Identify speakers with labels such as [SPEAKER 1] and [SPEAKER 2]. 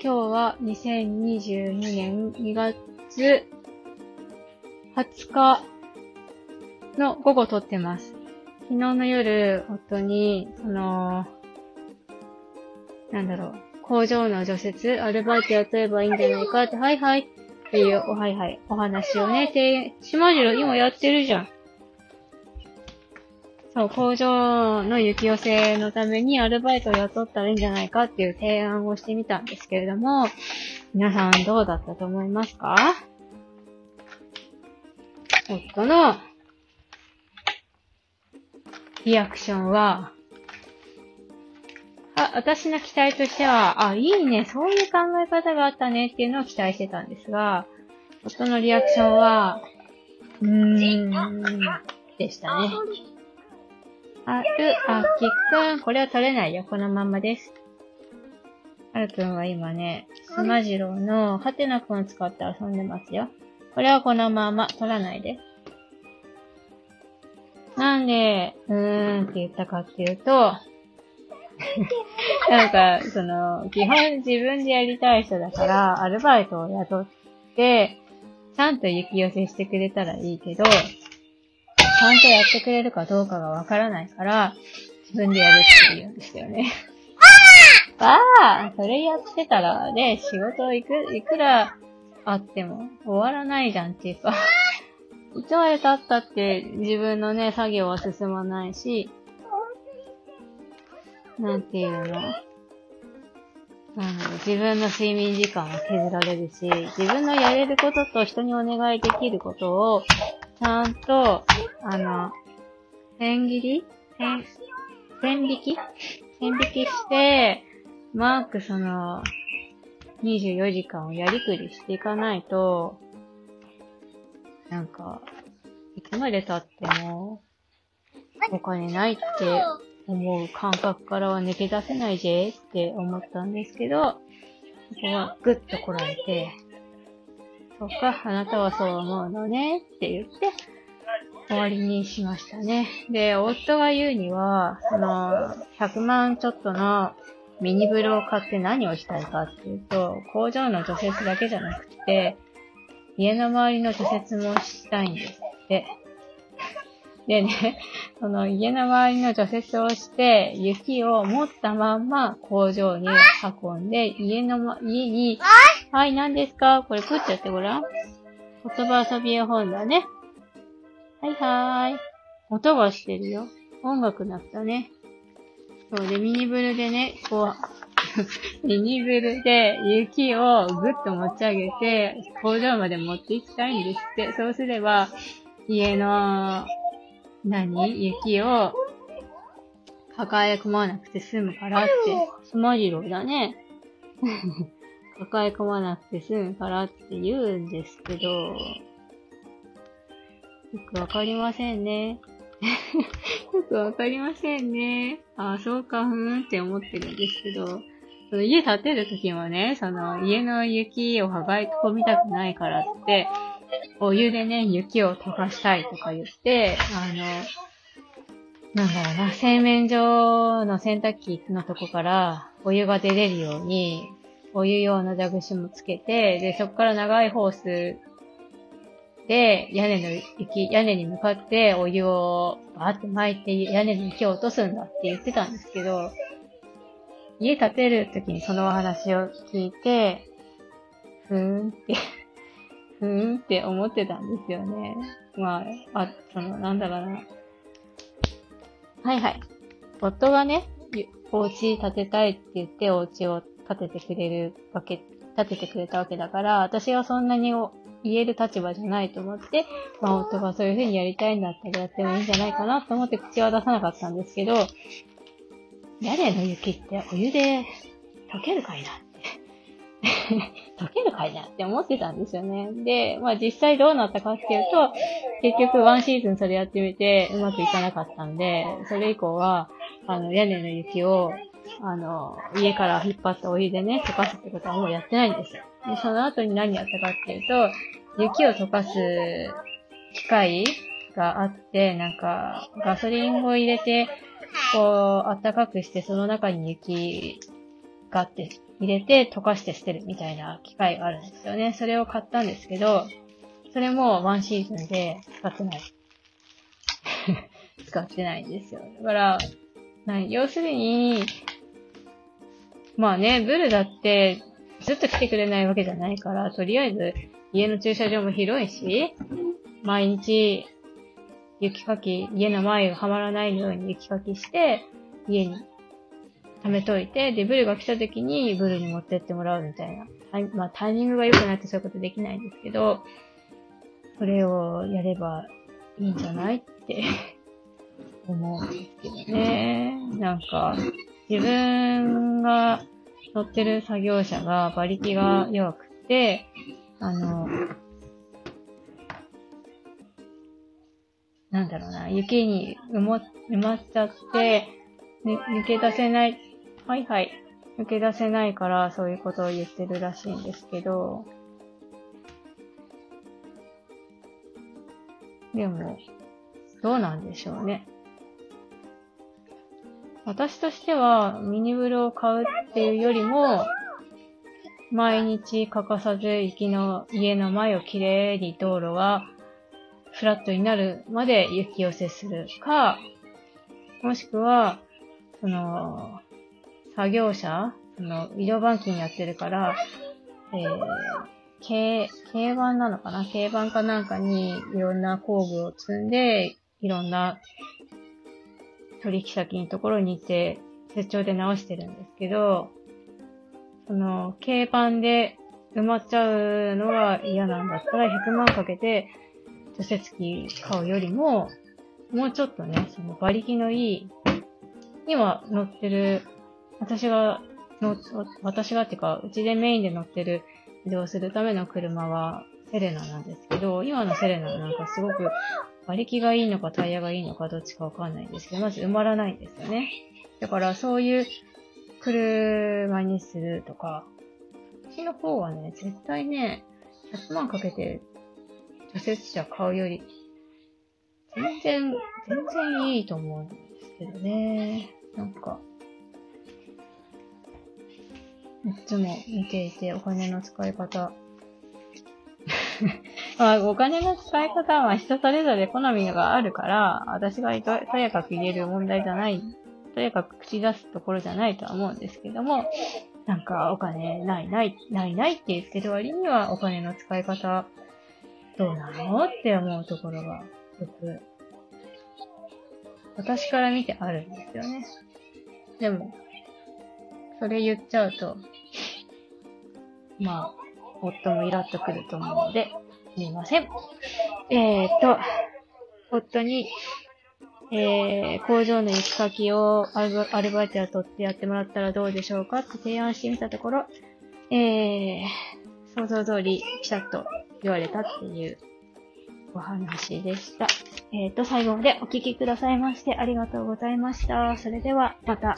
[SPEAKER 1] 今日は2022年2月20日の午後撮ってます。昨日の夜、夫に、その、なんだろう、工場の除雪、アルバイトやってればいいんじゃないかって、はいはい、っていう、おはいはい、お話をね、て、島次郎今やってるじゃん。そう、工場の雪寄せのためにアルバイトを雇ったらいいんじゃないかっていう提案をしてみたんですけれども、皆さんどうだったと思いますか？夫のリアクションは、あ、私の期待としては、あ、いいね、そういう考え方があったねっていうのを期待してたんですが、夫のリアクションは、うーん、でしたね。ある、あ、きっくん、これは取れないよ。このままです。はるくんは今ね、スマジローのハテナくんを使って遊んでますよ。これはこのまま取らないで。なんで、うーんって言ったかっていうと、なんか、その、基本自分でやりたい人だから、アルバイトを雇って、ちゃんと雪寄せしてくれたらいいけど、ちゃんとやってくれるかどうかがわからないから、自分でやるって言うんですよね。ああそれやってたら、ね、仕事いく、いくらあっても終わらないじゃんっていうか。いつまで経ったって自分のね、作業は進まないし、なんていうの自分の睡眠時間は削られるし、自分のやれることと人にお願いできることをちゃんと、あの、千切り？千、千引き？千引きして、マークその、24時間をやりくりしていかないと、なんか、いつまで経っても、お金ないって思う感覚からは抜け出せないぜって思ったんですけど、ここはぐっとこらえて、そうか、あなたはそう思うのねって言って、終わりにしましたね。で、夫が言うには、その、100万ちょっとのミニブロを買って何をしたいかっていうと、工場の除雪だけじゃなくて、家の周りの除雪もしたいんですって。でね、その家の周りの除雪をして、雪を持ったまんま工場に運んで、家の、ま、家に、はい、何ですか？これプッチやってごらん。言葉遊び絵本だね。はいはーい。音がしてるよ。音楽だったね。そうで、ミニブルでね、こう、ミニブルで雪をぐっと持ち上げて、工場まで持っていきたいんですって。そうすれば、家の何？雪を抱え込まなくて済むからって、スマジロだね。抱え込まなくて済むからって言うんですけど、よくわかりませんね。よくわかりませんね。ああ、そうか、ふーんって思ってるんですけど、その家建てるときもね、その家の雪を抱え込みたくないからって、お湯でね、雪を溶かしたいとか言って、あの、なんだろうな、洗面所の洗濯機のとこからお湯が出れるように、お湯用の蛇口もつけて、で、そこから長いホースで、屋根の雪、屋根に向かってお湯をバーって巻いて屋根の雪を落とすんだって言ってたんですけど、家建てる時にそのお話を聞いて、ふーんって ふーんって思ってたんですよね。まあ、あ、その、なんだろうな。はいはい。夫がね、お家建てたいって言ってお家を建ててくれるわけ、建ててくれたわけだから、私はそんなに言える立場じゃないと思って、まあ夫がそういう風にやりたいんだったらやってもいいんじゃないかなと思って口は出さなかったんですけど、屋根の雪ってお湯で溶けるかいな解 けるかいなって思ってたんですよね。で、まあ実際どうなったかっていうと、結局ワンシーズンそれやってみてうまくいかなかったんで、それ以降は、あの、屋根の雪を、あの、家から引っ張ったお湯でね、溶かすってことはもうやってないんですよ。で、その後に何やったかっていうと、雪を溶かす機械があって、なんか、ガソリンを入れて、こう、暖かくして、その中に雪があって、入れて溶かして捨てるみたいな機械があるんですよね。それを買ったんですけど、それもワンシーズンで使ってない。使ってないんですよ。だから、要するに、まあね、ブルだってずっと来てくれないわけじゃないから、とりあえず家の駐車場も広いし、毎日雪かき、家の前がはまらないように雪かきして、家に貯めといて、で、ブルが来た時にブルに持ってってもらうみたいな。まあ、タイミングが良くないとそういうことできないんですけど、それをやればいいんじゃないって思うんですけどね。なんか、自分が乗ってる作業車が馬力が弱くて、あの、なんだろうな、雪に埋も埋まっちゃって、ね、抜け出せない、はいはい、抜け出せないからそういうことを言ってるらしいんですけど、でも、どうなんでしょうね。私としては、ミニブルを買うっていうよりも、毎日欠かさず雪の家の前をきれいに道路がフラットになるまで雪寄せするか、もしくは、その、作業者、その、医療板金やってるから、えー、軽、軽板なのかな？軽板かなんかにいろんな工具を積んで、いろんな取引先のところに行って、出張で直してるんですけど、その、軽板で埋まっちゃうのが嫌なんだったら100万かけて除雪機買うよりも、もうちょっとね、その馬力のいい、今乗ってる、私がの、私がっていうか、うちでメインで乗ってる移動するための車はセレナなんですけど、今のセレナなんかすごく馬力がいいのかタイヤがいいのかどっちかわかんないんですけど、まず埋まらないんですよね。だからそういう車にするとか、私の方はね、絶対ね、100万かけて除雪車買うより、全然、全然いいと思うんですけどね。なんか、いつも見ていてお金の使い方。まあ、お金の使い方は人それぞれ好みがあるから、私がとやかく言える問題じゃない、とやかく口出すところじゃないとは思うんですけども、なんかお金ないない、ないないって言ってる割にはお金の使い方どうなのって思うところがよく、私から見てあるんですよね。でも、それ言っちゃうと、まあ、夫もイラッとくると思うので、すみません。えーと、夫に、えー、工場の雪かきをアルバイト雇ってやってもらったらどうでしょうかって提案してみたところ、えー、想像通りピシャッと言われたっていうお話でした。えっ、ー、と、最後までお聞きくださいましてありがとうございました。それでは、また。